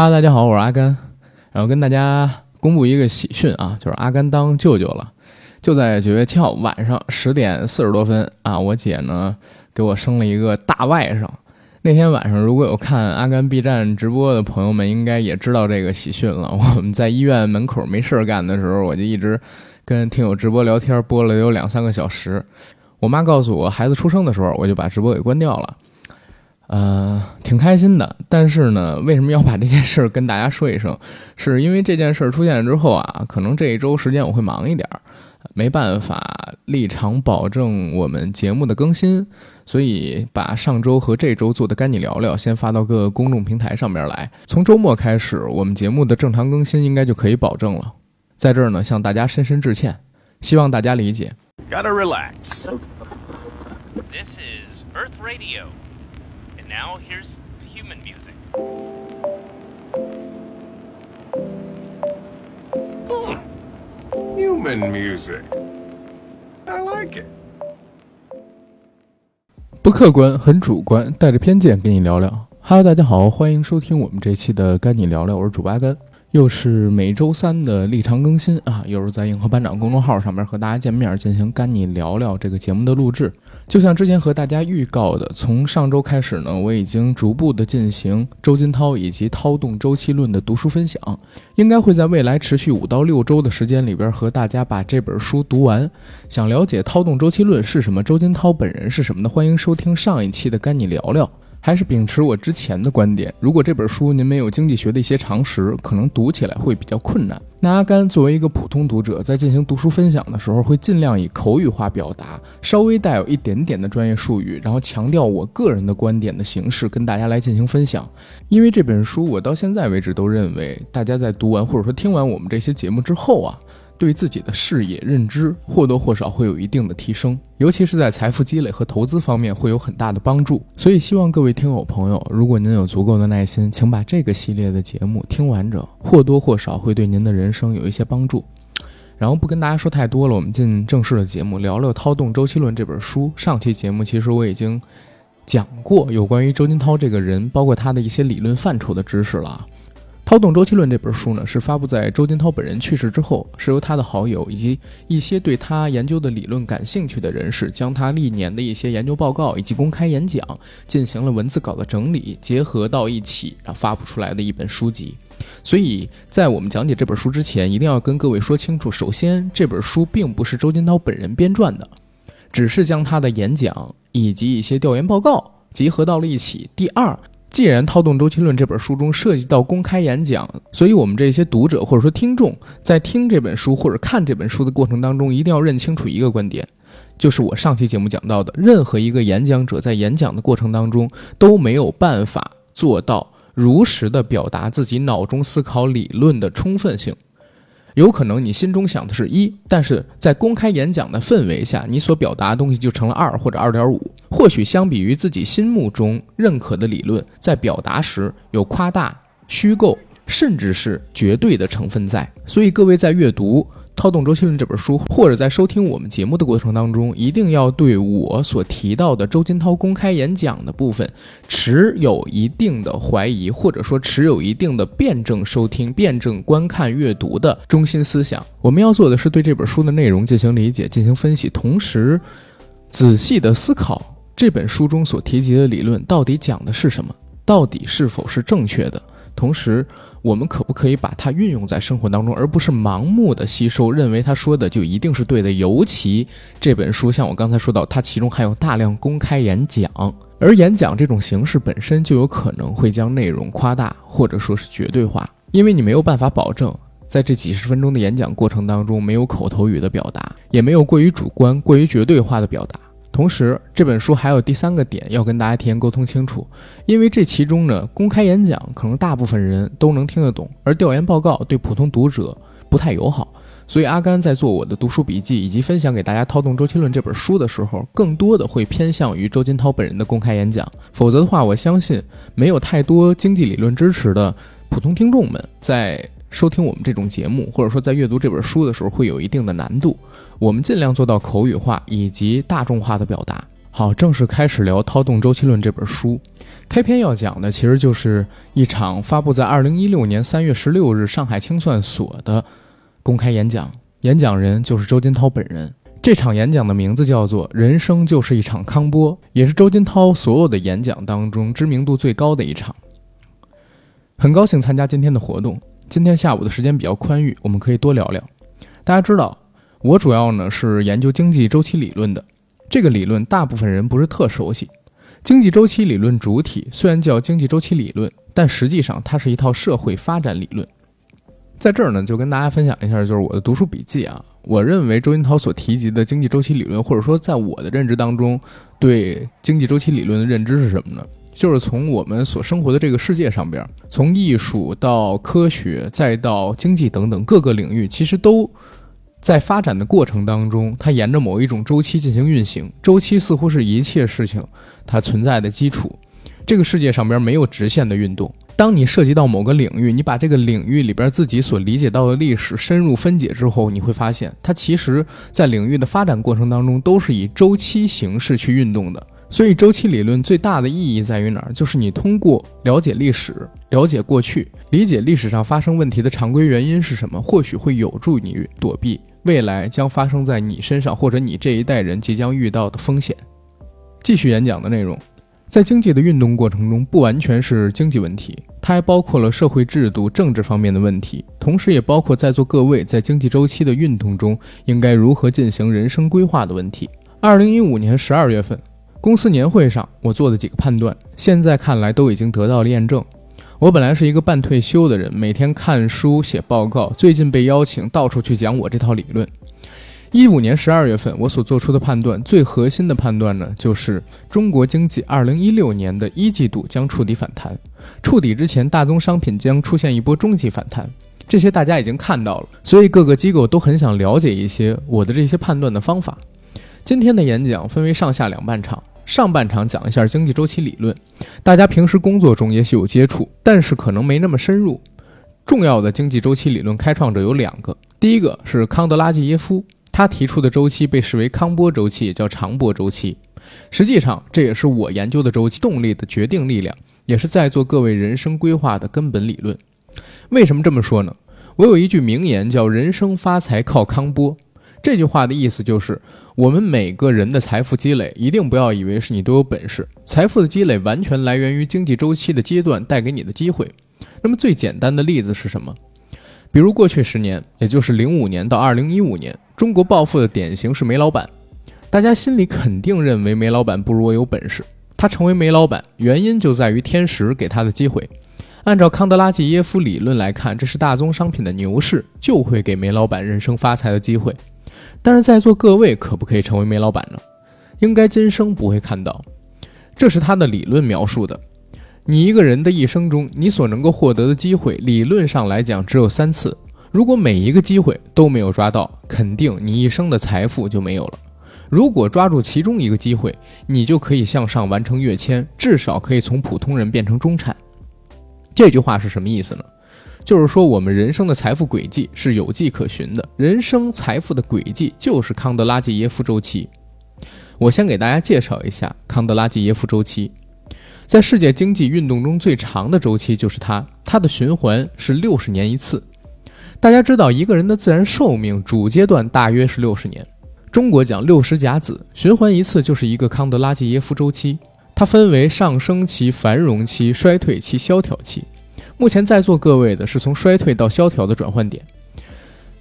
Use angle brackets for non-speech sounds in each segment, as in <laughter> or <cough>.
哈喽大家好，我是阿甘，然后跟大家公布一个喜讯啊，就是阿甘当舅舅了。就在九月七号晚上十点四十多分啊，我姐呢给我生了一个大外甥。那天晚上，如果有看阿甘 B 站直播的朋友们，应该也知道这个喜讯了。<laughs> 我们在医院门口没事干的时候，我就一直跟听友直播聊天，播了有两三个小时。我妈告诉我，孩子出生的时候，我就把直播给关掉了。呃，挺开心的，但是呢，为什么要把这件事儿跟大家说一声？是因为这件事儿出现之后啊，可能这一周时间我会忙一点儿，没办法立场保证我们节目的更新，所以把上周和这周做的赶紧聊聊先发到各个公众平台上边来。从周末开始，我们节目的正常更新应该就可以保证了。在这儿呢，向大家深深致歉，希望大家理解。Gotta relax. This is Earth Radio. Now here's human music. Human music. I like it. 不客观，很主观，带着偏见跟你聊聊。Hello，大家好，欢迎收听我们这期的跟你聊聊，我是主八甘。又是每周三的立场更新啊，又是在硬核班长公众号上面和大家见面，进行干你聊聊这个节目的录制。就像之前和大家预告的，从上周开始呢，我已经逐步的进行周金涛以及《涛动周期论》的读书分享，应该会在未来持续五到六周的时间里边和大家把这本书读完。想了解《涛动周期论》是什么，周金涛本人是什么的，欢迎收听上一期的干你聊聊。还是秉持我之前的观点，如果这本书您没有经济学的一些常识，可能读起来会比较困难。那阿甘作为一个普通读者，在进行读书分享的时候，会尽量以口语化表达，稍微带有一点点的专业术语，然后强调我个人的观点的形式，跟大家来进行分享。因为这本书，我到现在为止都认为，大家在读完或者说听完我们这些节目之后啊。对自己的视野认知或多或少会有一定的提升，尤其是在财富积累和投资方面会有很大的帮助。所以希望各位听友朋友，如果您有足够的耐心，请把这个系列的节目听完整，或多或少会对您的人生有一些帮助。然后不跟大家说太多了，我们进正式的节目，聊聊《涛动周期论》这本书。上期节目其实我已经讲过有关于周金涛这个人，包括他的一些理论范畴的知识了。《涛动周期论》这本书呢，是发布在周金涛本人去世之后，是由他的好友以及一些对他研究的理论感兴趣的人士，将他历年的一些研究报告以及公开演讲进行了文字稿的整理，结合到一起，然后发布出来的一本书籍。所以在我们讲解这本书之前，一定要跟各位说清楚：首先，这本书并不是周金涛本人编撰的，只是将他的演讲以及一些调研报告集合到了一起。第二，既然《套动周期论》这本书中涉及到公开演讲，所以我们这些读者或者说听众在听这本书或者看这本书的过程当中，一定要认清楚一个观点，就是我上期节目讲到的，任何一个演讲者在演讲的过程当中都没有办法做到如实的表达自己脑中思考理论的充分性。有可能你心中想的是一，但是在公开演讲的氛围下，你所表达的东西就成了二或者二点五。或许相比于自己心目中认可的理论，在表达时有夸大、虚构，甚至是绝对的成分在。所以各位在阅读。《操动周期论》这本书，或者在收听我们节目的过程当中，一定要对我所提到的周金涛公开演讲的部分持有一定的怀疑，或者说持有一定的辩证收听、辩证观看、阅读的中心思想。我们要做的是对这本书的内容进行理解、进行分析，同时仔细的思考这本书中所提及的理论到底讲的是什么，到底是否是正确的。同时，我们可不可以把它运用在生活当中，而不是盲目的吸收，认为他说的就一定是对的？尤其这本书，像我刚才说到，它其中还有大量公开演讲，而演讲这种形式本身就有可能会将内容夸大，或者说是绝对化，因为你没有办法保证在这几十分钟的演讲过程当中没有口头语的表达，也没有过于主观、过于绝对化的表达。同时，这本书还有第三个点要跟大家提前沟通清楚，因为这其中呢，公开演讲可能大部分人都能听得懂，而调研报告对普通读者不太友好。所以阿甘在做我的读书笔记以及分享给大家《涛动周期论》这本书的时候，更多的会偏向于周金涛本人的公开演讲。否则的话，我相信没有太多经济理论支持的普通听众们在。收听我们这种节目，或者说在阅读这本书的时候，会有一定的难度。我们尽量做到口语化以及大众化的表达。好，正式开始聊《涛动周期论》这本书。开篇要讲的其实就是一场发布在二零一六年三月十六日上海清算所的公开演讲，演讲人就是周金涛本人。这场演讲的名字叫做《人生就是一场康波》，也是周金涛所有的演讲当中知名度最高的一场。很高兴参加今天的活动。今天下午的时间比较宽裕，我们可以多聊聊。大家知道，我主要呢是研究经济周期理论的。这个理论大部分人不是特熟悉。经济周期理论主体虽然叫经济周期理论，但实际上它是一套社会发展理论。在这儿呢，就跟大家分享一下，就是我的读书笔记啊。我认为周金涛所提及的经济周期理论，或者说在我的认知当中，对经济周期理论的认知是什么呢？就是从我们所生活的这个世界上边，从艺术到科学，再到经济等等各个领域，其实都在发展的过程当中，它沿着某一种周期进行运行。周期似乎是一切事情它存在的基础。这个世界上边没有直线的运动。当你涉及到某个领域，你把这个领域里边自己所理解到的历史深入分解之后，你会发现，它其实在领域的发展过程当中都是以周期形式去运动的。所以，周期理论最大的意义在于哪儿？就是你通过了解历史、了解过去、理解历史上发生问题的常规原因是什么，或许会有助你躲避未来将发生在你身上或者你这一代人即将遇到的风险。继续演讲的内容，在经济的运动过程中，不完全是经济问题，它还包括了社会制度、政治方面的问题，同时也包括在座各位在经济周期的运动中应该如何进行人生规划的问题。二零一五年十二月份。公司年会上，我做的几个判断，现在看来都已经得到了验证。我本来是一个半退休的人，每天看书写报告，最近被邀请到处去讲我这套理论。一五年十二月份，我所做出的判断，最核心的判断呢，就是中国经济二零一六年的一季度将触底反弹，触底之前，大宗商品将出现一波中级反弹。这些大家已经看到了，所以各个机构都很想了解一些我的这些判断的方法。今天的演讲分为上下两半场。上半场讲一下经济周期理论，大家平时工作中也许有接触，但是可能没那么深入。重要的经济周期理论开创者有两个，第一个是康德拉季耶夫，他提出的周期被视为康波周期，也叫长波周期。实际上，这也是我研究的周期动力的决定力量，也是在座各位人生规划的根本理论。为什么这么说呢？我有一句名言叫“人生发财靠康波”。这句话的意思就是，我们每个人的财富积累，一定不要以为是你都有本事。财富的积累完全来源于经济周期的阶段带给你的机会。那么最简单的例子是什么？比如过去十年，也就是零五年到二零一五年，中国暴富的典型是煤老板。大家心里肯定认为煤老板不如我有本事。他成为煤老板，原因就在于天时给他的机会。按照康德拉季耶夫理论来看，这是大宗商品的牛市，就会给煤老板人生发财的机会。但是在座各位可不可以成为煤老板呢？应该今生不会看到，这是他的理论描述的。你一个人的一生中，你所能够获得的机会，理论上来讲只有三次。如果每一个机会都没有抓到，肯定你一生的财富就没有了。如果抓住其中一个机会，你就可以向上完成跃迁，至少可以从普通人变成中产。这句话是什么意思呢？就是说，我们人生的财富轨迹是有迹可循的。人生财富的轨迹就是康德拉季耶夫周期。我先给大家介绍一下康德拉季耶夫周期。在世界经济运动中最长的周期就是它，它的循环是六十年一次。大家知道，一个人的自然寿命主阶段大约是六十年。中国讲六十甲子，循环一次就是一个康德拉季耶夫周期。它分为上升期、繁荣期、衰退期、萧条期。目前在座各位的是从衰退到萧条的转换点，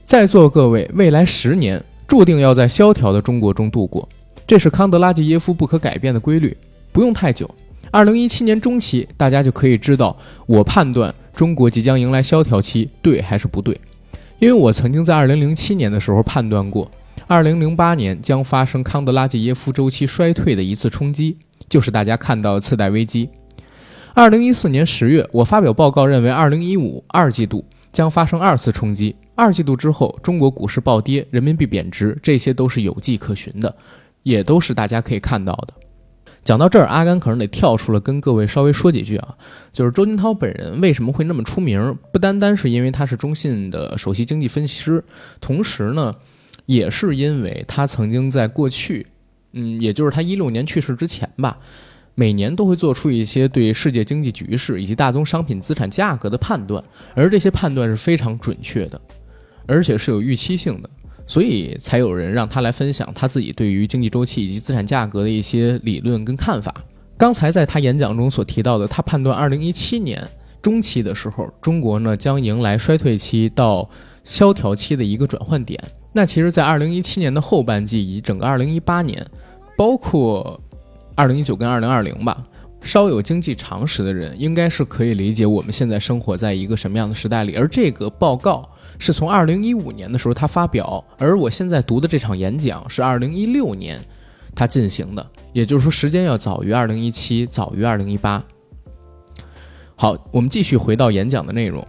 在座各位未来十年注定要在萧条的中国中度过，这是康德拉季耶夫不可改变的规律。不用太久，二零一七年中期，大家就可以知道我判断中国即将迎来萧条期对还是不对，因为我曾经在二零零七年的时候判断过，二零零八年将发生康德拉季耶夫周期衰退的一次冲击，就是大家看到的次贷危机。二零一四年十月，我发表报告认为，二零一五二季度将发生二次冲击。二季度之后，中国股市暴跌，人民币贬值，这些都是有迹可循的，也都是大家可以看到的。讲到这儿，阿甘可能得跳出来，跟各位稍微说几句啊，就是周金涛本人为什么会那么出名？不单单是因为他是中信的首席经济分析师，同时呢，也是因为他曾经在过去，嗯，也就是他一六年去世之前吧。每年都会做出一些对世界经济局势以及大宗商品资产价格的判断，而这些判断是非常准确的，而且是有预期性的，所以才有人让他来分享他自己对于经济周期以及资产价格的一些理论跟看法。刚才在他演讲中所提到的，他判断二零一七年中期的时候，中国呢将迎来衰退期到萧条期的一个转换点。那其实，在二零一七年的后半季以及整个二零一八年，包括。二零一九跟二零二零吧，稍有经济常识的人应该是可以理解我们现在生活在一个什么样的时代里。而这个报告是从二零一五年的时候他发表，而我现在读的这场演讲是二零一六年他进行的，也就是说时间要早于二零一七，早于二零一八。好，我们继续回到演讲的内容。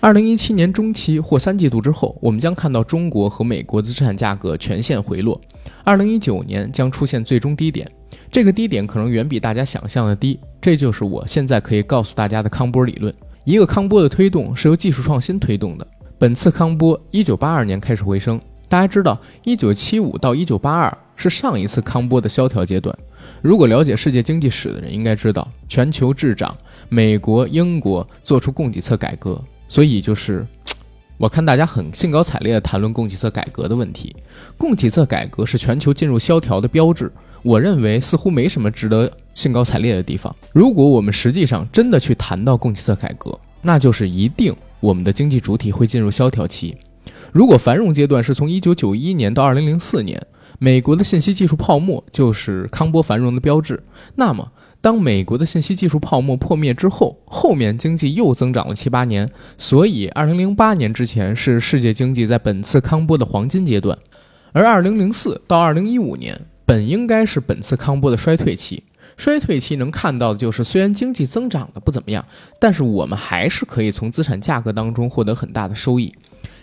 二零一七年中期或三季度之后，我们将看到中国和美国资产价格全线回落。二零一九年将出现最终低点。这个低点可能远比大家想象的低，这就是我现在可以告诉大家的康波理论。一个康波的推动是由技术创新推动的。本次康波一九八二年开始回升，大家知道一九七五到一九八二是上一次康波的萧条阶段。如果了解世界经济史的人应该知道，全球滞涨，美国、英国做出供给侧改革，所以就是 <tsk> 我看大家很兴高采烈地谈论供给侧改革的问题。供给侧改革是全球进入萧条的标志。我认为似乎没什么值得兴高采烈的地方。如果我们实际上真的去谈到供给侧改革，那就是一定我们的经济主体会进入萧条期。如果繁荣阶段是从1991年到2004年，美国的信息技术泡沫就是康波繁荣的标志。那么，当美国的信息技术泡沫破灭之后，后面经济又增长了七八年，所以2008年之前是世界经济在本次康波的黄金阶段，而2004到2015年。本应该是本次康波的衰退期，衰退期能看到的就是，虽然经济增长的不怎么样，但是我们还是可以从资产价格当中获得很大的收益，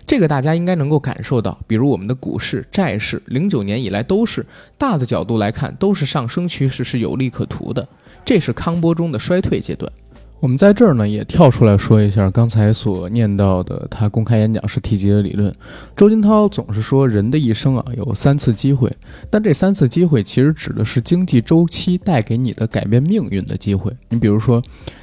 这个大家应该能够感受到。比如我们的股市、债市，零九年以来都是大的角度来看都是上升趋势，是有利可图的。这是康波中的衰退阶段。我们在这儿呢，也跳出来说一下刚才所念到的他公开演讲时提及的理论。周金涛总是说，人的一生啊有三次机会，但这三次机会其实指的是经济周期带给你的改变命运的机会。你比如说，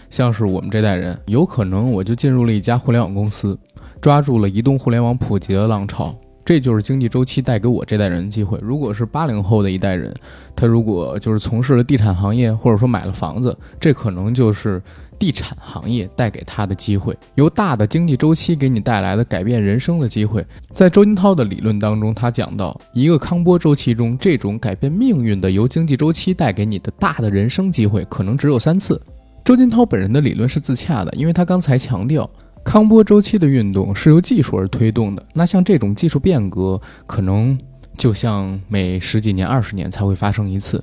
像是我们这代人，有可能我就进入了一家互联网公司，抓住了移动互联网普及的浪潮，这就是经济周期带给我这代人的机会。如果是八零后的一代人，他如果就是从事了地产行业，或者说买了房子，这可能就是。地产行业带给他的机会，由大的经济周期给你带来的改变人生的机会，在周金涛的理论当中，他讲到一个康波周期中，这种改变命运的由经济周期带给你的大的人生机会，可能只有三次。周金涛本人的理论是自洽的，因为他刚才强调康波周期的运动是由技术而推动的，那像这种技术变革，可能就像每十几年、二十年才会发生一次。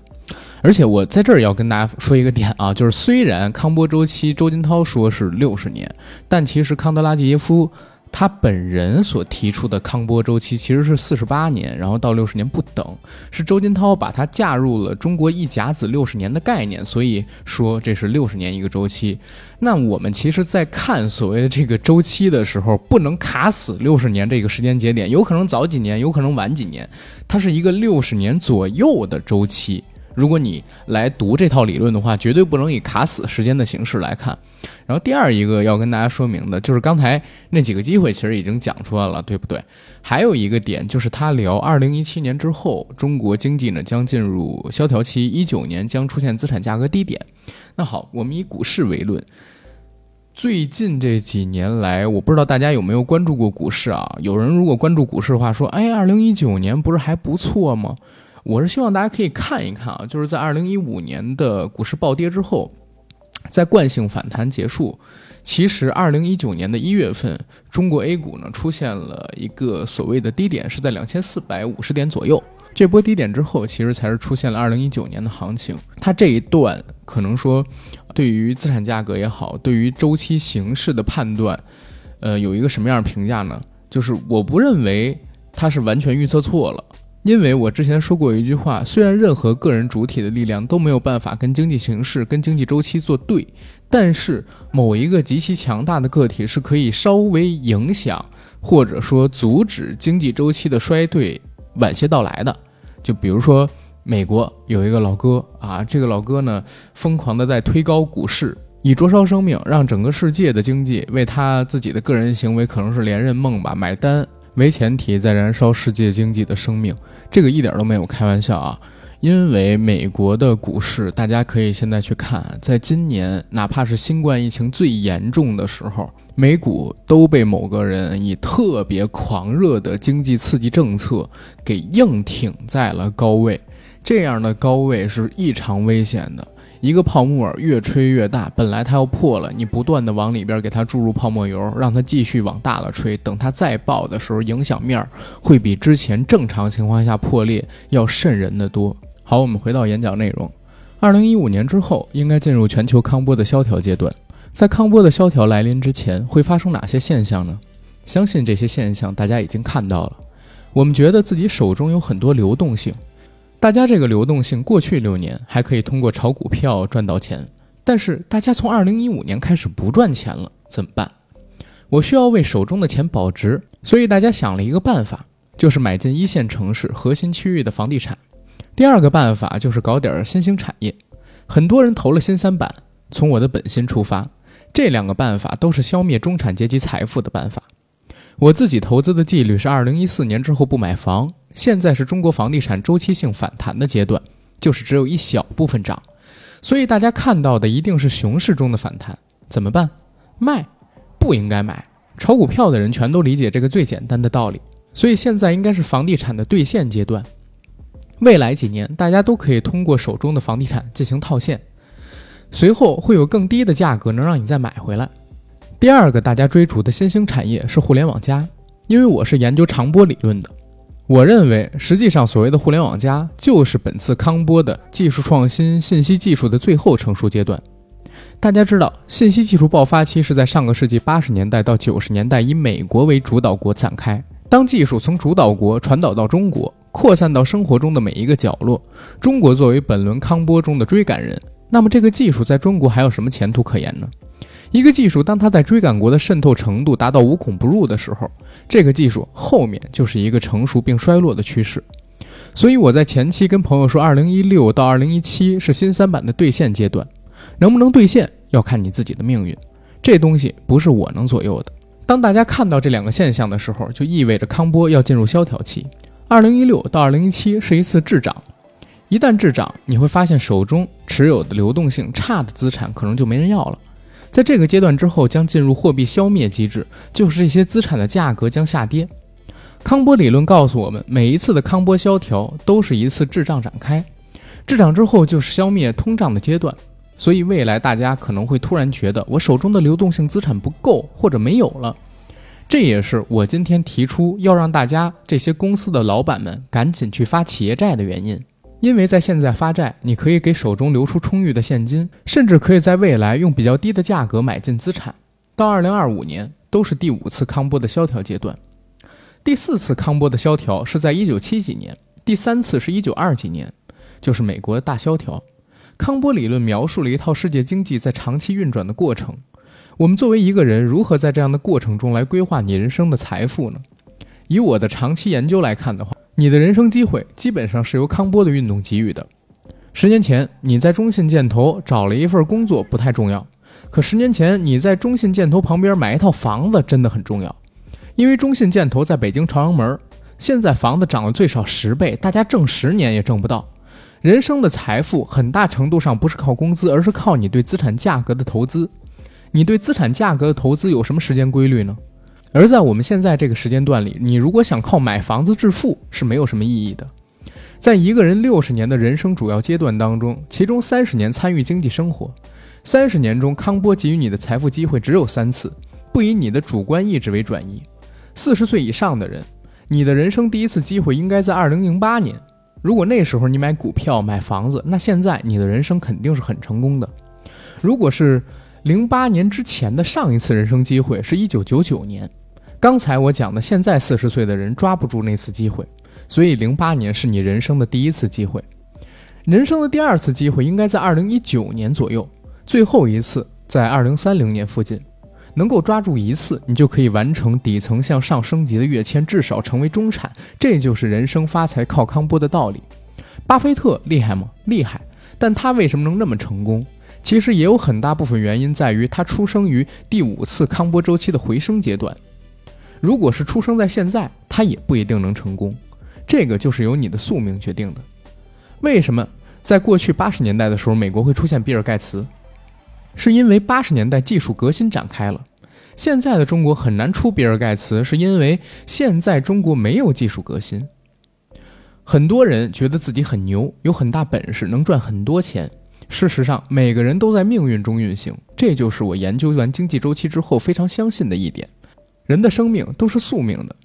而且我在这儿要跟大家说一个点啊，<laughs> 就是虽然康波周期周金涛说是六十年，但其实康德拉基耶夫他本人所提出的康波周期其实是四十八年，然后到六十年不等，是周金涛把它嫁入了中国一甲子六十年的概念，所以说这是六十年一个周期。那我们其实，在看所谓的这个周期的时候，不能卡死六十年这个时间节点，有可能早几年，有可能晚几年，它是一个六十年左右的周期。如果你来读这套理论的话，绝对不能以卡死时间的形式来看。然后第二一个要跟大家说明的就是，刚才那几个机会其实已经讲出来了，对不对？还有一个点就是他聊二零一七年之后，中国经济呢将进入萧条期，一九年将出现资产价格低点。那好，我们以股市为论，最近这几年来，我不知道大家有没有关注过股市啊？有人如果关注股市的话，说，哎，二零一九年不是还不错吗？我是希望大家可以看一看啊，就是在二零一五年的股市暴跌之后，在惯性反弹结束，其实二零一九年的一月份，中国 A 股呢出现了一个所谓的低点，是在两千四百五十点左右。这波低点之后，其实才是出现了二零一九年的行情。它这一段可能说，对于资产价格也好，对于周期形势的判断，呃，有一个什么样的评价呢？就是我不认为它是完全预测错了。因为我之前说过一句话，虽然任何个人主体的力量都没有办法跟经济形势、跟经济周期作对，但是某一个极其强大的个体是可以稍微影响或者说阻止经济周期的衰退晚些到来的。就比如说，美国有一个老哥啊，这个老哥呢，疯狂的在推高股市，以灼烧生命，让整个世界的经济为他自己的个人行为可能是连任梦吧买单为前提，在燃烧世界经济的生命，这个一点都没有开玩笑啊。因为美国的股市，大家可以现在去看，在今年哪怕是新冠疫情最严重的时候，美股都被某个人以特别狂热的经济刺激政策给硬挺在了高位。这样的高位是异常危险的，一个泡沫越吹越大，本来它要破了，你不断的往里边给它注入泡沫油，让它继续往大了吹，等它再爆的时候，影响面会比之前正常情况下破裂要渗人的多。好，我们回到演讲内容。二零一五年之后，应该进入全球康波的萧条阶段。在康波的萧条来临之前，会发生哪些现象呢？相信这些现象大家已经看到了。我们觉得自己手中有很多流动性，大家这个流动性过去六年还可以通过炒股票赚到钱，但是大家从二零一五年开始不赚钱了，怎么办？我需要为手中的钱保值，所以大家想了一个办法，就是买进一线城市核心区域的房地产。第二个办法就是搞点新兴产业，很多人投了新三板。从我的本心出发，这两个办法都是消灭中产阶级财富的办法。我自己投资的纪律是二零一四年之后不买房，现在是中国房地产周期性反弹的阶段，就是只有一小部分涨，所以大家看到的一定是熊市中的反弹。怎么办？卖？不应该买。炒股票的人全都理解这个最简单的道理，所以现在应该是房地产的兑现阶段。未来几年，大家都可以通过手中的房地产进行套现，随后会有更低的价格能让你再买回来。第二个大家追逐的新兴产业是互联网加，因为我是研究长波理论的，我认为实际上所谓的互联网加就是本次康波的技术创新、信息技术的最后成熟阶段。大家知道，信息技术爆发期是在上个世纪八十年代到九十年代以美国为主导国展开，当技术从主导国传导到中国。扩散到生活中的每一个角落。中国作为本轮康波中的追赶人，那么这个技术在中国还有什么前途可言呢？一个技术，当它在追赶国的渗透程度达到无孔不入的时候，这个技术后面就是一个成熟并衰落的趋势。所以我在前期跟朋友说，二零一六到二零一七是新三板的兑现阶段，能不能兑现要看你自己的命运，这东西不是我能左右的。当大家看到这两个现象的时候，就意味着康波要进入萧条期。二零一六到二零一七是一次滞涨，一旦滞涨，你会发现手中持有的流动性差的资产可能就没人要了。在这个阶段之后，将进入货币消灭机制，就是这些资产的价格将下跌。康波理论告诉我们，每一次的康波萧条都是一次滞胀展开，滞涨之后就是消灭通胀的阶段。所以未来大家可能会突然觉得，我手中的流动性资产不够或者没有了。这也是我今天提出要让大家这些公司的老板们赶紧去发企业债的原因，因为在现在发债，你可以给手中留出充裕的现金，甚至可以在未来用比较低的价格买进资产。到二零二五年都是第五次康波的萧条阶段，第四次康波的萧条是在一九七几年，第三次是一九二几年，就是美国的大萧条。康波理论描述了一套世界经济在长期运转的过程。我们作为一个人，如何在这样的过程中来规划你人生的财富呢？以我的长期研究来看的话，你的人生机会基本上是由康波的运动给予的。十年前你在中信建投找了一份工作不太重要，可十年前你在中信建投旁边买一套房子真的很重要，因为中信建投在北京朝阳门，现在房子涨了最少十倍，大家挣十年也挣不到。人生的财富很大程度上不是靠工资，而是靠你对资产价格的投资。你对资产价格的投资有什么时间规律呢？而在我们现在这个时间段里，你如果想靠买房子致富是没有什么意义的。在一个人六十年的人生主要阶段当中，其中三十年参与经济生活，三十年中康波给予你的财富机会只有三次，不以你的主观意志为转移。四十岁以上的人，你的人生第一次机会应该在二零零八年。如果那时候你买股票买房子，那现在你的人生肯定是很成功的。如果是零八年之前的上一次人生机会是一九九九年，刚才我讲的，现在四十岁的人抓不住那次机会，所以零八年是你人生的第一次机会，人生的第二次机会应该在二零一九年左右，最后一次在二零三零年附近，能够抓住一次，你就可以完成底层向上升级的跃迁，至少成为中产，这就是人生发财靠康波的道理。巴菲特厉害吗？厉害，但他为什么能那么成功？其实也有很大部分原因在于他出生于第五次康波周期的回升阶段。如果是出生在现在，他也不一定能成功。这个就是由你的宿命决定的。为什么在过去八十年代的时候，美国会出现比尔盖茨？是因为八十年代技术革新展开了。现在的中国很难出比尔盖茨，是因为现在中国没有技术革新。很多人觉得自己很牛，有很大本事，能赚很多钱。事实上，每个人都在命运中运行，这就是我研究完经济周期之后非常相信的一点。人的生命都是宿命的。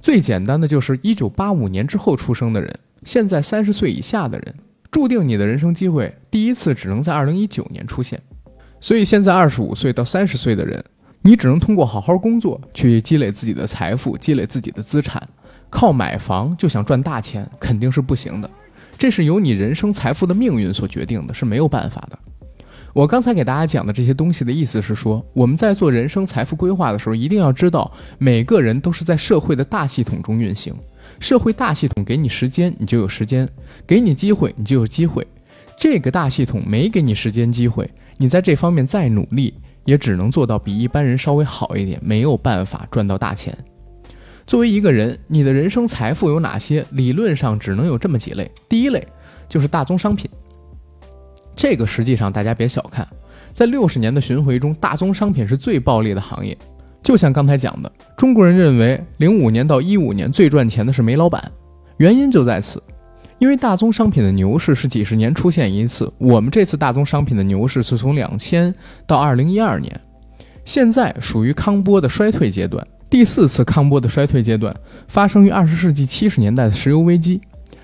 最简单的就是一九八五年之后出生的人，现在三十岁以下的人，注定你的人生机会第一次只能在二零一九年出现。所以现在二十五岁到三十岁的人，你只能通过好好工作去积累自己的财富，积累自己的资产。靠买房就想赚大钱，肯定是不行的。这是由你人生财富的命运所决定的，是没有办法的。我刚才给大家讲的这些东西的意思是说，我们在做人生财富规划的时候，一定要知道，每个人都是在社会的大系统中运行。社会大系统给你时间，你就有时间；给你机会，你就有机会。这个大系统没给你时间机会，你在这方面再努力，也只能做到比一般人稍微好一点，没有办法赚到大钱。作为一个人，你的人生财富有哪些？理论上只能有这么几类。第一类就是大宗商品，这个实际上大家别小看，在六十年的巡回中，大宗商品是最暴利的行业。就像刚才讲的，中国人认为零五年到一五年最赚钱的是煤老板，原因就在此，因为大宗商品的牛市是几十年出现一次，我们这次大宗商品的牛市是从两千到二零一二年，现在属于康波的衰退阶段。第四次康波的衰退阶段发生于二十世纪七十年代的石油危机，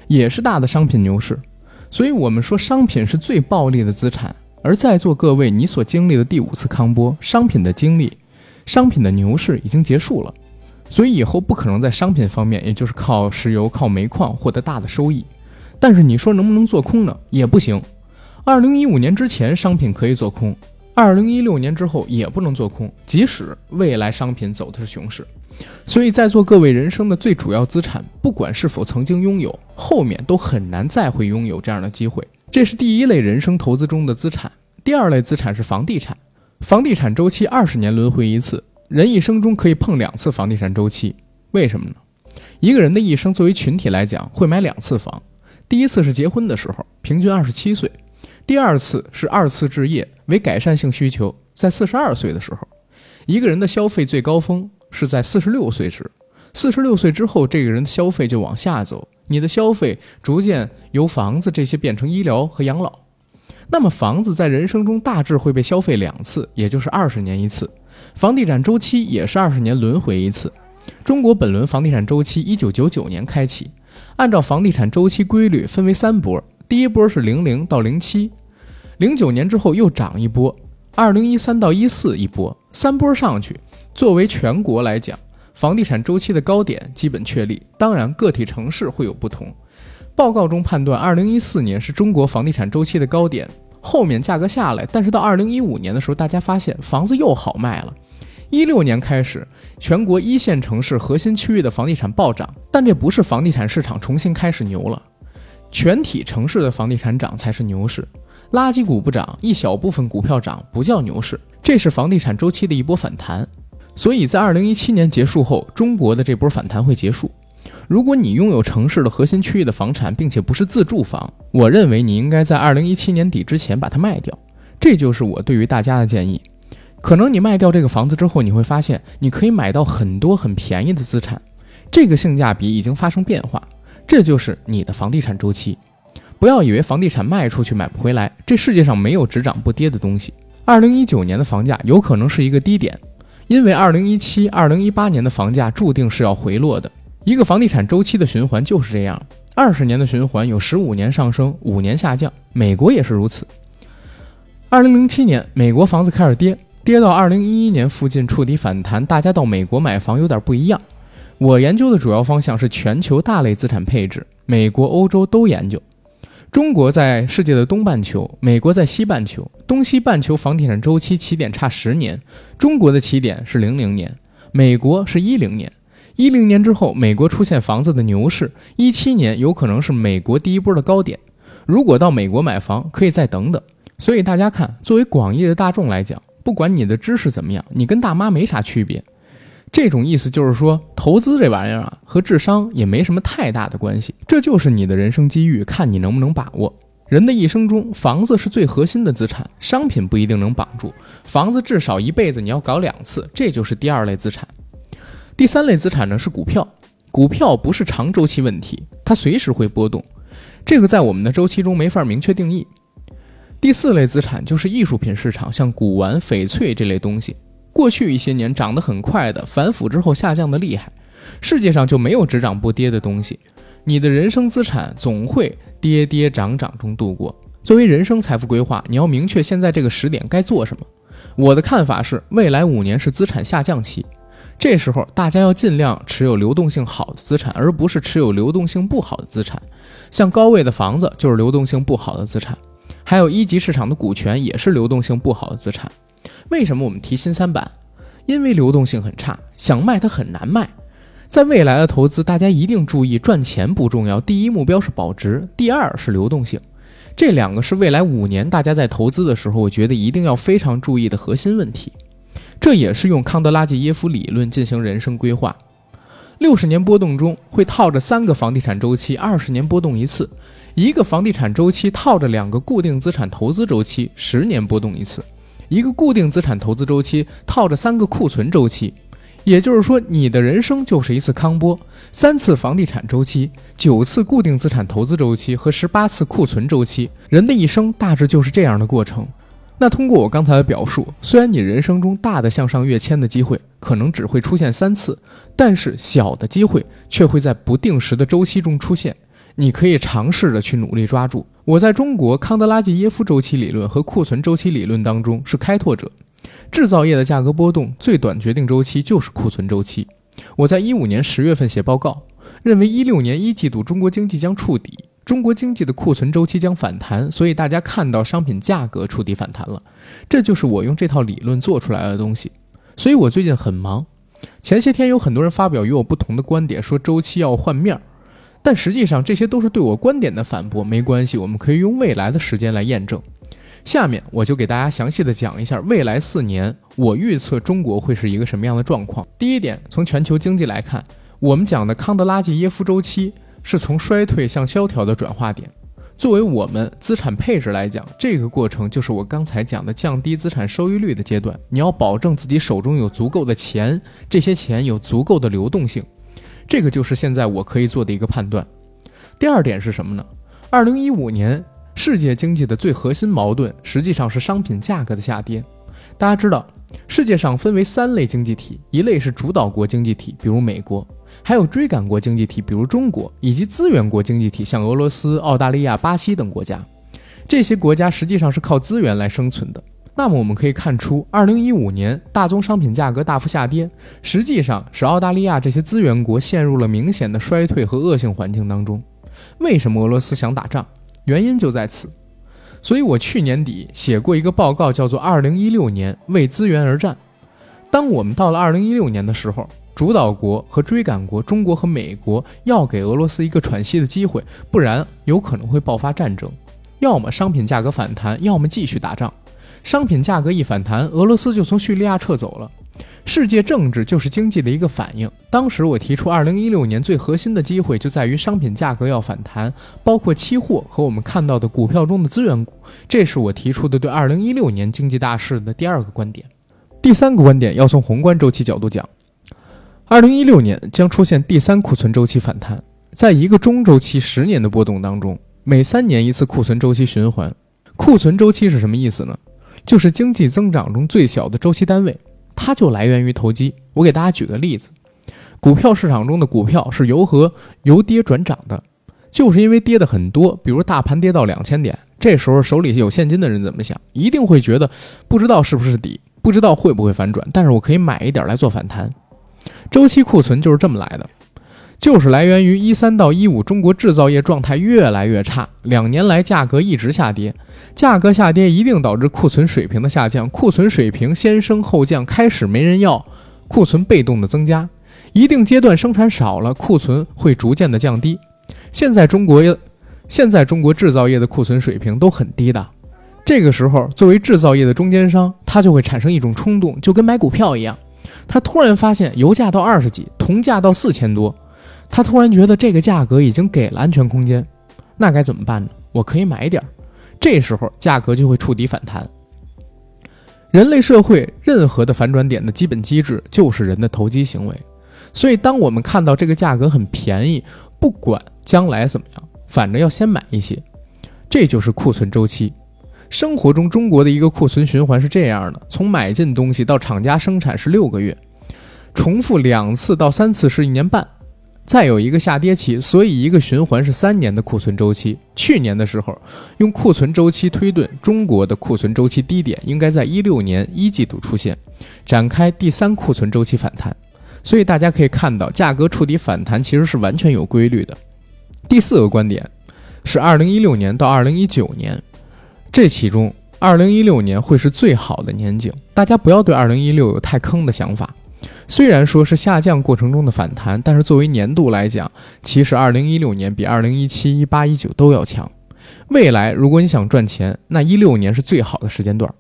也是大的商品牛市。所以，我们说商品是最暴利的资产。而在座各位，你所经历的第五次康波，商品的经历，商品的牛市已经结束了。所以以后不可能在商品方面，也就是靠石油、靠煤矿获得大的收益。但是你说能不能做空呢？也不行。二零一五年之前，商品可以做空。二零一六年之后也不能做空，即使未来商品走的是熊市，所以在座各位人生的最主要资产，不管是否曾经拥有，后面都很难再会拥有这样的机会。这是第一类人生投资中的资产。第二类资产是房地产，房地产周期二十年轮回一次，人一生中可以碰两次房地产周期，为什么呢？一个人的一生作为群体来讲，会买两次房，第一次是结婚的时候，平均二十七岁。第二次是二次置业为改善性需求，在四十二岁的时候，一个人的消费最高峰是在四十六岁时，四十六岁之后，这个人的消费就往下走，你的消费逐渐由房子这些变成医疗和养老。那么房子在人生中大致会被消费两次，也就是二十年一次。房地产周期也是二十年轮回一次。中国本轮房地产周期一九九九年开启，按照房地产周期规律分为三波，第一波是零零到零七。零九年之后又涨一波，二零一三到一四一波，三波上去。作为全国来讲，房地产周期的高点基本确立。当然，个体城市会有不同。报告中判断，二零一四年是中国房地产周期的高点，后面价格下来。但是到二零一五年的时候，大家发现房子又好卖了。一六年开始，全国一线城市核心区域的房地产暴涨，但这不是房地产市场重新开始牛了，全体城市的房地产涨才是牛市。垃圾股不涨，一小部分股票涨，不叫牛市，这是房地产周期的一波反弹。所以在二零一七年结束后，中国的这波反弹会结束。如果你拥有城市的核心区域的房产，并且不是自住房，我认为你应该在二零一七年底之前把它卖掉。这就是我对于大家的建议。可能你卖掉这个房子之后，你会发现你可以买到很多很便宜的资产，这个性价比已经发生变化。这就是你的房地产周期。不要以为房地产卖出去买不回来，这世界上没有只涨不跌的东西。二零一九年的房价有可能是一个低点，因为二零一七、二零一八年的房价注定是要回落的。一个房地产周期的循环就是这样，二十年的循环有十五年上升，五年下降。美国也是如此。二零零七年，美国房子开始跌，跌到二零一一年附近触底反弹，大家到美国买房有点不一样。我研究的主要方向是全球大类资产配置，美国、欧洲都研究。中国在世界的东半球，美国在西半球。东西半球房地产周期起点差十年，中国的起点是零零年，美国是一零年。一零年之后，美国出现房子的牛市，一七年有可能是美国第一波的高点。如果到美国买房，可以再等等。所以大家看，作为广义的大众来讲，不管你的知识怎么样，你跟大妈没啥区别。这种意思就是说，投资这玩意儿啊，和智商也没什么太大的关系。这就是你的人生机遇，看你能不能把握。人的一生中，房子是最核心的资产，商品不一定能绑住。房子至少一辈子你要搞两次，这就是第二类资产。第三类资产呢是股票，股票不是长周期问题，它随时会波动，这个在我们的周期中没法明确定义。第四类资产就是艺术品市场，像古玩、翡翠这类东西，过去一些年涨得很快的，反腐之后下降的厉害，世界上就没有只涨不跌的东西。你的人生资产总会。跌跌涨涨中度过。作为人生财富规划，你要明确现在这个时点该做什么。我的看法是，未来五年是资产下降期，这时候大家要尽量持有流动性好的资产，而不是持有流动性不好的资产。像高位的房子就是流动性不好的资产，还有一级市场的股权也是流动性不好的资产。为什么我们提新三板？因为流动性很差，想卖它很难卖。在未来的投资，大家一定注意，赚钱不重要，第一目标是保值，第二是流动性，这两个是未来五年大家在投资的时候，我觉得一定要非常注意的核心问题。这也是用康德拉季耶夫理论进行人生规划。六十年波动中会套着三个房地产周期，二十年波动一次；一个房地产周期套着两个固定资产投资周期，十年波动一次；一个固定资产投资周期套着三个库存周期。也就是说，你的人生就是一次康波，三次房地产周期，九次固定资产投资周期和十八次库存周期。人的一生大致就是这样的过程。那通过我刚才的表述，虽然你人生中大的向上跃迁的机会可能只会出现三次，但是小的机会却会在不定时的周期中出现。你可以尝试着去努力抓住。我在中国康德拉季耶夫周期理论和库存周期理论当中是开拓者。制造业的价格波动最短决定周期就是库存周期。我在一五年十月份写报告，认为一六年一季度中国经济将触底，中国经济的库存周期将反弹，所以大家看到商品价格触底反弹了。这就是我用这套理论做出来的东西。所以我最近很忙。前些天有很多人发表与我不同的观点，说周期要换面儿，但实际上这些都是对我观点的反驳。没关系，我们可以用未来的时间来验证。下面我就给大家详细的讲一下未来四年我预测中国会是一个什么样的状况。第一点，从全球经济来看，我们讲的康德拉季耶夫周期是从衰退向萧条的转化点。作为我们资产配置来讲，这个过程就是我刚才讲的降低资产收益率的阶段。你要保证自己手中有足够的钱，这些钱有足够的流动性，这个就是现在我可以做的一个判断。第二点是什么呢？二零一五年。世界经济的最核心矛盾实际上是商品价格的下跌。大家知道，世界上分为三类经济体：一类是主导国经济体，比如美国；还有追赶国经济体，比如中国；以及资源国经济体，像俄罗斯、澳大利亚、巴西等国家。这些国家实际上是靠资源来生存的。那么我们可以看出，二零一五年大宗商品价格大幅下跌，实际上使澳大利亚这些资源国陷入了明显的衰退和恶性环境当中。为什么俄罗斯想打仗？原因就在此，所以我去年底写过一个报告，叫做《二零一六年为资源而战》。当我们到了二零一六年的时候，主导国和追赶国中国和美国要给俄罗斯一个喘息的机会，不然有可能会爆发战争，要么商品价格反弹，要么继续打仗。商品价格一反弹，俄罗斯就从叙利亚撤走了。世界政治就是经济的一个反应。当时我提出，二零一六年最核心的机会就在于商品价格要反弹，包括期货和我们看到的股票中的资源股。这是我提出的对二零一六年经济大势的第二个观点。第三个观点要从宏观周期角度讲，二零一六年将出现第三库存周期反弹。在一个中周期十年的波动当中，每三年一次库存周期循环。库存周期是什么意思呢？就是经济增长中最小的周期单位。它就来源于投机。我给大家举个例子，股票市场中的股票是由何由跌转涨的，就是因为跌的很多。比如大盘跌到两千点，这时候手里有现金的人怎么想？一定会觉得不知道是不是底，不知道会不会反转，但是我可以买一点来做反弹。周期库存就是这么来的。就是来源于一三到一五，中国制造业状态越来越差，两年来价格一直下跌，价格下跌一定导致库存水平的下降，库存水平先升后降，开始没人要，库存被动的增加，一定阶段生产少了，库存会逐渐的降低。现在中国，现在中国制造业的库存水平都很低的。这个时候，作为制造业的中间商，他就会产生一种冲动，就跟买股票一样。他突然发现油价到二十几，铜价到四千多，他突然觉得这个价格已经给了安全空间，那该怎么办呢？我可以买点儿。这时候价格就会触底反弹。人类社会任何的反转点的基本机制就是人的投机行为，所以当我们看到这个价格很便宜，不管将来怎么样，反正要先买一些，这就是库存周期。生活中中国的一个库存循环是这样的：从买进东西到厂家生产是六个月，重复两次到三次是一年半。再有一个下跌期，所以一个循环是三年的库存周期。去年的时候，用库存周期推断，中国的库存周期低点应该在一六年一季度出现，展开第三库存周期反弹。所以大家可以看到，价格触底反弹其实是完全有规律的。第四个观点是，二零一六年到二零一九年，这其中二零一六年会是最好的年景。大家不要对二零一六有太坑的想法。虽然说是下降过程中的反弹，但是作为年度来讲，其实二零一六年比二零一七、一八、一九都要强。未来如果你想赚钱，那一六年是最好的时间段。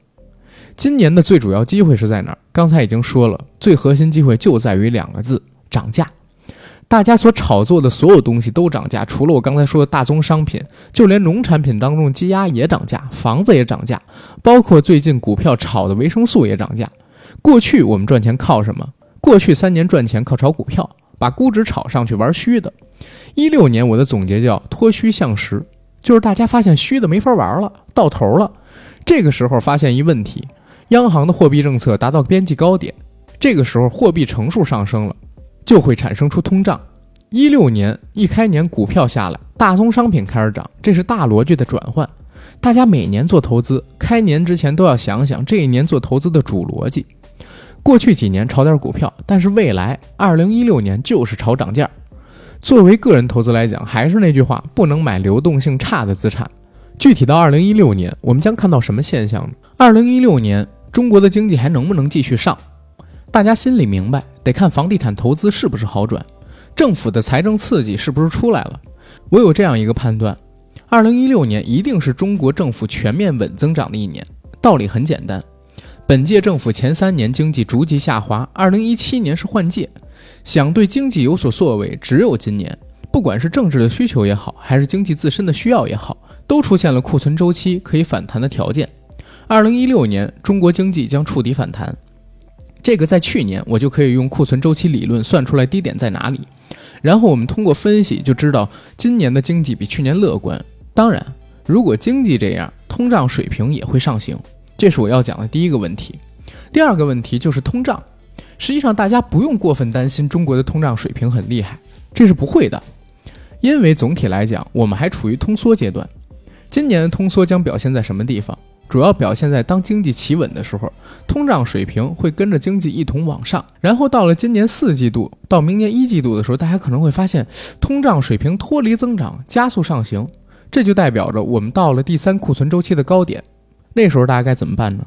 今年的最主要机会是在哪儿？刚才已经说了，最核心机会就在于两个字：涨价。大家所炒作的所有东西都涨价，除了我刚才说的大宗商品，就连农产品当中鸡鸭也涨价，房子也涨价，包括最近股票炒的维生素也涨价。过去我们赚钱靠什么？过去三年赚钱靠炒股票，把估值炒上去玩虚的。一六年我的总结叫脱虚向实，就是大家发现虚的没法玩了，到头了。这个时候发现一问题，央行的货币政策达到边际高点，这个时候货币乘数上升了，就会产生出通胀。一六年一开年股票下来，大宗商品开始涨，这是大逻辑的转换。大家每年做投资，开年之前都要想想这一年做投资的主逻辑。过去几年炒点股票，但是未来二零一六年就是炒涨价。作为个人投资来讲，还是那句话，不能买流动性差的资产。具体到二零一六年，我们将看到什么现象呢？二零一六年中国的经济还能不能继续上？大家心里明白，得看房地产投资是不是好转，政府的财政刺激是不是出来了。我有这样一个判断：二零一六年一定是中国政府全面稳增长的一年。道理很简单。本届政府前三年经济逐级下滑，二零一七年是换届，想对经济有所作为，只有今年。不管是政治的需求也好，还是经济自身的需要也好，都出现了库存周期可以反弹的条件。二零一六年中国经济将触底反弹，这个在去年我就可以用库存周期理论算出来低点在哪里，然后我们通过分析就知道今年的经济比去年乐观。当然，如果经济这样，通胀水平也会上行。这是我要讲的第一个问题，第二个问题就是通胀。实际上，大家不用过分担心中国的通胀水平很厉害，这是不会的，因为总体来讲，我们还处于通缩阶段。今年的通缩将表现在什么地方？主要表现在当经济企稳的时候，通胀水平会跟着经济一同往上。然后到了今年四季度到明年一季度的时候，大家可能会发现通胀水平脱离增长，加速上行，这就代表着我们到了第三库存周期的高点。那时候大家该怎么办呢？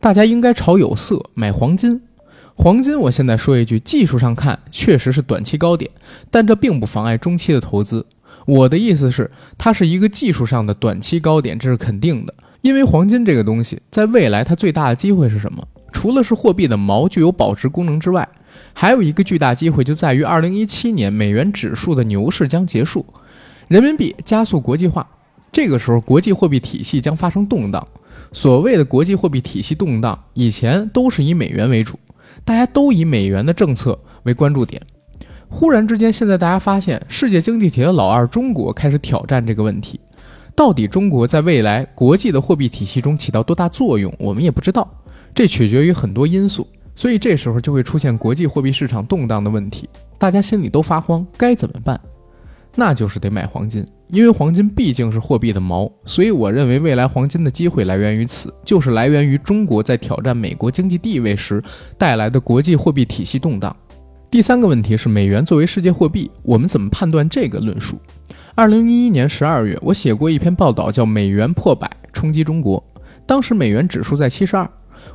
大家应该炒有色，买黄金。黄金，我现在说一句，技术上看确实是短期高点，但这并不妨碍中期的投资。我的意思是，它是一个技术上的短期高点，这是肯定的。因为黄金这个东西，在未来它最大的机会是什么？除了是货币的锚具有保值功能之外，还有一个巨大机会就在于二零一七年美元指数的牛市将结束，人民币加速国际化，这个时候国际货币体系将发生动荡。所谓的国际货币体系动荡，以前都是以美元为主，大家都以美元的政策为关注点。忽然之间，现在大家发现世界经济体的老二中国开始挑战这个问题。到底中国在未来国际的货币体系中起到多大作用，我们也不知道，这取决于很多因素。所以这时候就会出现国际货币市场动荡的问题，大家心里都发慌，该怎么办？那就是得买黄金。因为黄金毕竟是货币的锚，所以我认为未来黄金的机会来源于此，就是来源于中国在挑战美国经济地位时带来的国际货币体系动荡。第三个问题是美元作为世界货币，我们怎么判断这个论述？二零一一年十二月，我写过一篇报道，叫《美元破百冲击中国》，当时美元指数在七十二，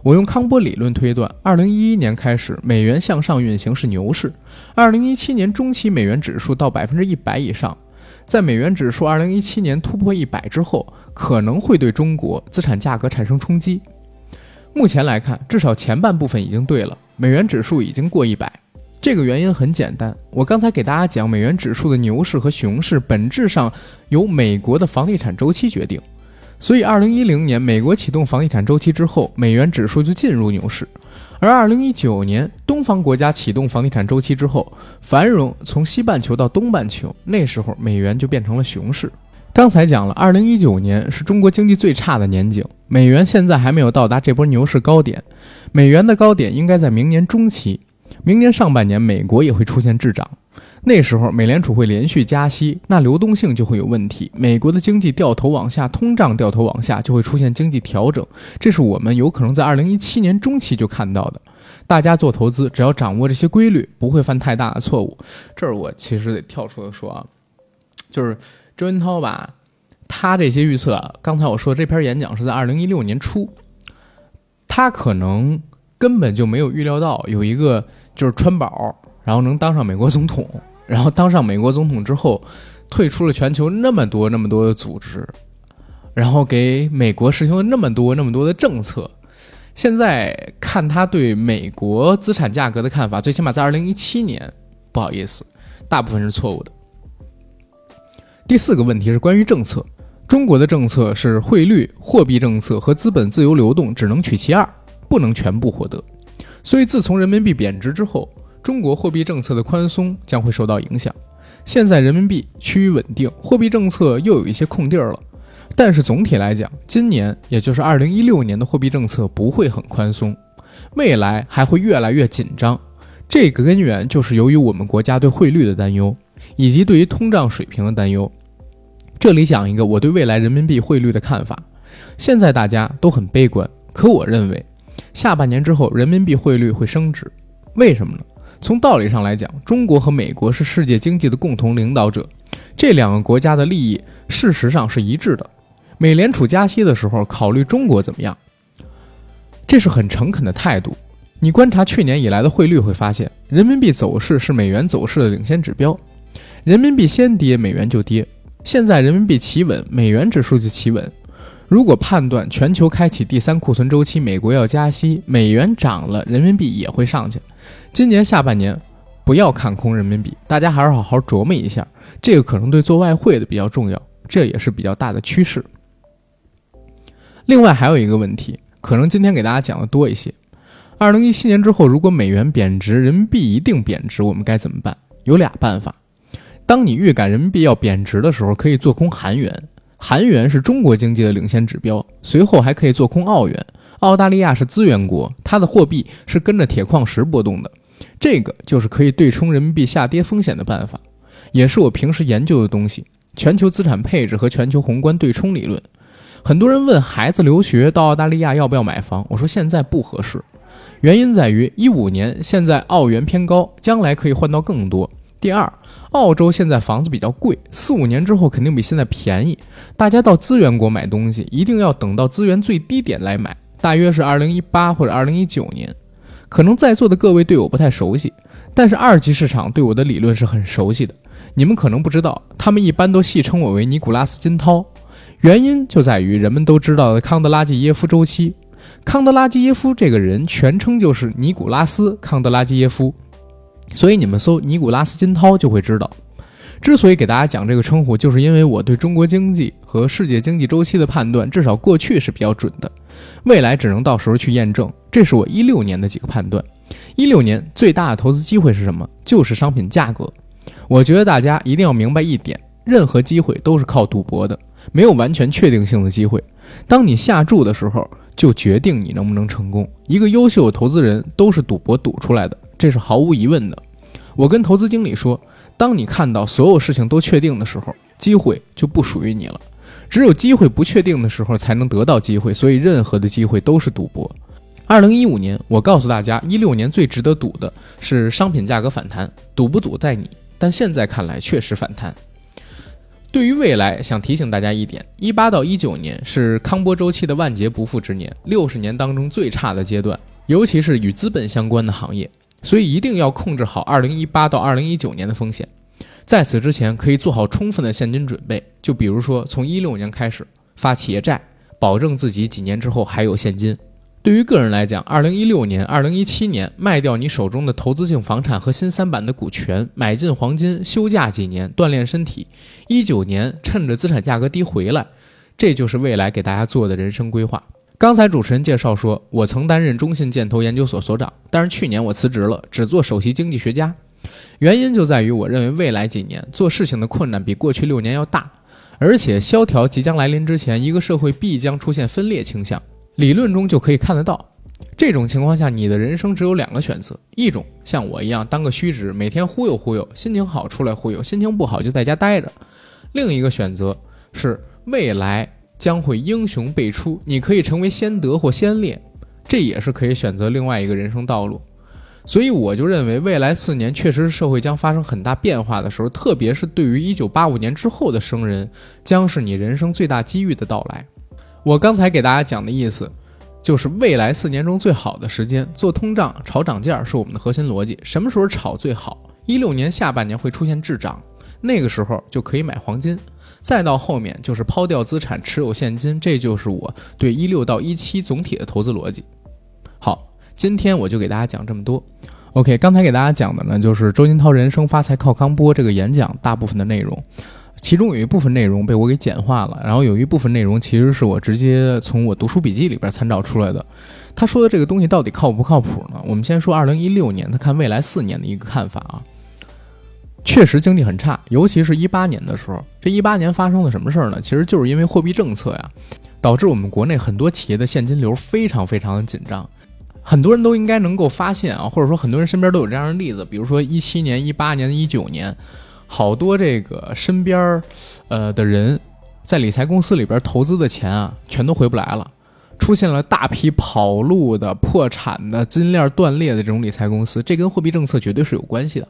我用康波理论推断，二零一一年开始，美元向上运行是牛市。二零一七年中期，美元指数到百分之一百以上，在美元指数二零一七年突破一百之后，可能会对中国资产价格产生冲击。目前来看，至少前半部分已经对了，美元指数已经过一百。这个原因很简单，我刚才给大家讲，美元指数的牛市和熊市本质上由美国的房地产周期决定。所以，二零一零年美国启动房地产周期之后，美元指数就进入牛市；而二零一九年东方国家启动房地产周期之后，繁荣从西半球到东半球，那时候美元就变成了熊市。刚才讲了，二零一九年是中国经济最差的年景，美元现在还没有到达这波牛市高点，美元的高点应该在明年中期，明年上半年美国也会出现滞涨。那时候，美联储会连续加息，那流动性就会有问题，美国的经济掉头往下，通胀掉头往下，就会出现经济调整。这是我们有可能在二零一七年中期就看到的。大家做投资，只要掌握这些规律，不会犯太大的错误。这儿我其实得跳出来说啊，就是周文涛吧，他这些预测，刚才我说这篇演讲是在二零一六年初，他可能根本就没有预料到有一个就是川宝，然后能当上美国总统。<laughs> 然后当上美国总统之后，退出了全球那么多那么多的组织，然后给美国实行了那么多那么多的政策。现在看他对美国资产价格的看法，最起码在二零一七年，不好意思，大部分是错误的。第四个问题是关于政策，中国的政策是汇率、货币政策和资本自由流动只能取其二，不能全部获得。所以自从人民币贬值之后。中国货币政策的宽松将会受到影响。现在人民币趋于稳定，货币政策又有一些空地儿了。但是总体来讲，今年也就是二零一六年的货币政策不会很宽松，未来还会越来越紧张。这个根源就是由于我们国家对汇率的担忧，以及对于通胀水平的担忧。这里讲一个我对未来人民币汇率的看法。现在大家都很悲观，可我认为，下半年之后人民币汇率会升值。为什么呢？从道理上来讲，中国和美国是世界经济的共同领导者，这两个国家的利益事实上是一致的。美联储加息的时候考虑中国怎么样，这是很诚恳的态度。你观察去年以来的汇率会发现，人民币走势是美元走势的领先指标，人民币先跌，美元就跌。现在人民币企稳，美元指数就企稳。如果判断全球开启第三库存周期，美国要加息，美元涨了，人民币也会上去。今年下半年，不要看空人民币，大家还是好好琢磨一下，这个可能对做外汇的比较重要，这也是比较大的趋势。另外还有一个问题，可能今天给大家讲的多一些。二零一七年之后，如果美元贬值，人民币一定贬值，我们该怎么办？有俩办法。当你预感人民币要贬值的时候，可以做空韩元，韩元是中国经济的领先指标，随后还可以做空澳元。澳大利亚是资源国，它的货币是跟着铁矿石波动的，这个就是可以对冲人民币下跌风险的办法，也是我平时研究的东西——全球资产配置和全球宏观对冲理论。很多人问孩子留学到澳大利亚要不要买房，我说现在不合适，原因在于一五年现在澳元偏高，将来可以换到更多。第二，澳洲现在房子比较贵，四五年之后肯定比现在便宜。大家到资源国买东西，一定要等到资源最低点来买。大约是二零一八或者二零一九年，可能在座的各位对我不太熟悉，但是二级市场对我的理论是很熟悉的。你们可能不知道，他们一般都戏称我为尼古拉斯金涛，原因就在于人们都知道的康德拉基耶夫周期。康德拉基耶夫这个人全称就是尼古拉斯康德拉基耶夫，所以你们搜尼古拉斯金涛就会知道。之所以给大家讲这个称呼，就是因为我对中国经济和世界经济周期的判断，至少过去是比较准的。未来只能到时候去验证。这是我一六年的几个判断。一六年最大的投资机会是什么？就是商品价格。我觉得大家一定要明白一点：任何机会都是靠赌博的，没有完全确定性的机会。当你下注的时候，就决定你能不能成功。一个优秀的投资人都是赌博赌出来的，这是毫无疑问的。我跟投资经理说，当你看到所有事情都确定的时候，机会就不属于你了。只有机会不确定的时候，才能得到机会，所以任何的机会都是赌博。二零一五年，我告诉大家，一六年最值得赌的是商品价格反弹，赌不赌在你。但现在看来，确实反弹。对于未来，想提醒大家一点：一八到一九年是康波周期的万劫不复之年，六十年当中最差的阶段，尤其是与资本相关的行业，所以一定要控制好二零一八到二零一九年的风险。在此之前，可以做好充分的现金准备，就比如说从一六年开始发企业债，保证自己几年之后还有现金。对于个人来讲，二零一六年、二零一七年卖掉你手中的投资性房产和新三板的股权，买进黄金，休假几年锻炼身体。一九年趁着资产价格低回来，这就是未来给大家做的人生规划。刚才主持人介绍说，我曾担任中信建投研究所所长，但是去年我辞职了，只做首席经济学家。原因就在于我认为未来几年做事情的困难比过去六年要大，而且萧条即将来临之前，一个社会必将出现分裂倾向。理论中就可以看得到，这种情况下，你的人生只有两个选择：一种像我一样当个虚职，每天忽悠忽悠，心情好出来忽悠，心情不好就在家待着；另一个选择是未来将会英雄辈出，你可以成为先德或先烈，这也是可以选择另外一个人生道路。所以我就认为，未来四年确实是社会将发生很大变化的时候，特别是对于一九八五年之后的生人，将是你人生最大机遇的到来。我刚才给大家讲的意思，就是未来四年中最好的时间做通胀、炒涨价是我们的核心逻辑。什么时候炒最好？一六年下半年会出现滞涨，那个时候就可以买黄金。再到后面就是抛掉资产，持有现金，这就是我对一六到一七总体的投资逻辑。好，今天我就给大家讲这么多。OK，刚才给大家讲的呢，就是周金涛人生发财靠康波这个演讲大部分的内容。其中有一部分内容被我给简化了，然后有一部分内容其实是我直接从我读书笔记里边参照出来的。他说的这个东西到底靠不靠谱呢？我们先说二零一六年，他看未来四年的一个看法啊。确实经济很差，尤其是一八年的时候。这一八年发生了什么事儿呢？其实就是因为货币政策呀，导致我们国内很多企业的现金流非常非常的紧张。很多人都应该能够发现啊，或者说很多人身边都有这样的例子，比如说一七年、一八年、一九年。好多这个身边儿，呃的人，在理财公司里边投资的钱啊，全都回不来了，出现了大批跑路的、破产的、资金链断裂的这种理财公司，这跟货币政策绝对是有关系的。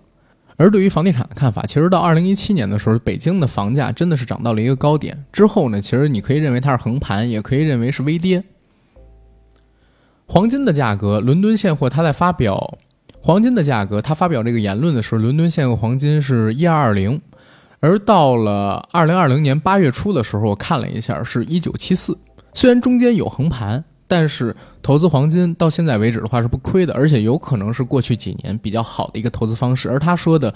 而对于房地产的看法，其实到二零一七年的时候，北京的房价真的是涨到了一个高点，之后呢，其实你可以认为它是横盘，也可以认为是微跌。黄金的价格，伦敦现货它在发表。黄金的价格，他发表这个言论的时候，伦敦现货黄金是一二二零，而到了二零二零年八月初的时候，我看了一下，是一九七四。虽然中间有横盘，但是投资黄金到现在为止的话是不亏的，而且有可能是过去几年比较好的一个投资方式。而他说的，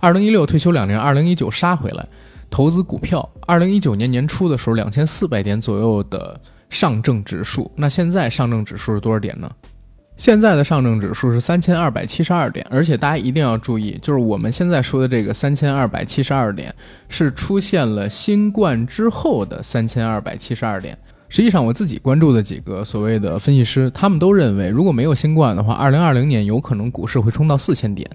二零一六退休两年，二零一九杀回来投资股票，二零一九年年初的时候两千四百点左右的上证指数，那现在上证指数是多少点呢？现在的上证指数是三千二百七十二点，而且大家一定要注意，就是我们现在说的这个三千二百七十二点，是出现了新冠之后的三千二百七十二点。实际上，我自己关注的几个所谓的分析师，他们都认为，如果没有新冠的话，二零二零年有可能股市会冲到四千点。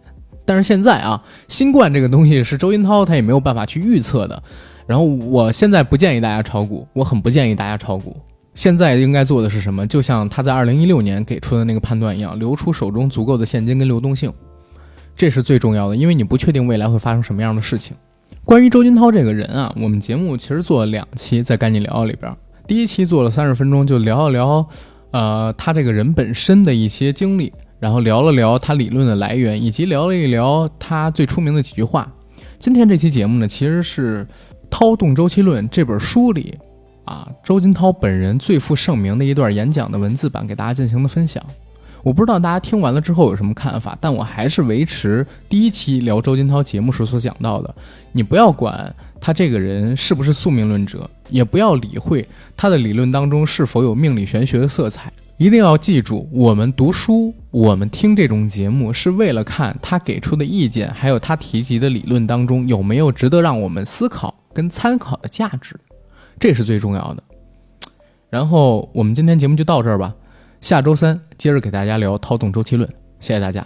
但是现在啊，新冠这个东西是周金涛他也没有办法去预测的。然后，我现在不建议大家炒股，我很不建议大家炒股。现在应该做的是什么？就像他在二零一六年给出的那个判断一样，留出手中足够的现金跟流动性，这是最重要的。因为你不确定未来会发生什么样的事情。关于周金涛这个人啊，我们节目其实做了两期，在赶紧聊里边，第一期做了三十分钟，就聊一聊，呃，他这个人本身的一些经历，然后聊了聊他理论的来源，以及聊了一聊他最出名的几句话。今天这期节目呢，其实是《涛动周期论》这本书里。啊，周金涛本人最负盛名的一段演讲的文字版给大家进行的分享，我不知道大家听完了之后有什么看法，但我还是维持第一期聊周金涛节目时所讲到的，你不要管他这个人是不是宿命论者，也不要理会他的理论当中是否有命理玄学的色彩，一定要记住，我们读书，我们听这种节目是为了看他给出的意见，还有他提及的理论当中有没有值得让我们思考跟参考的价值。这是最重要的。然后我们今天节目就到这儿吧，下周三接着给大家聊《涛动周期论》，谢谢大家。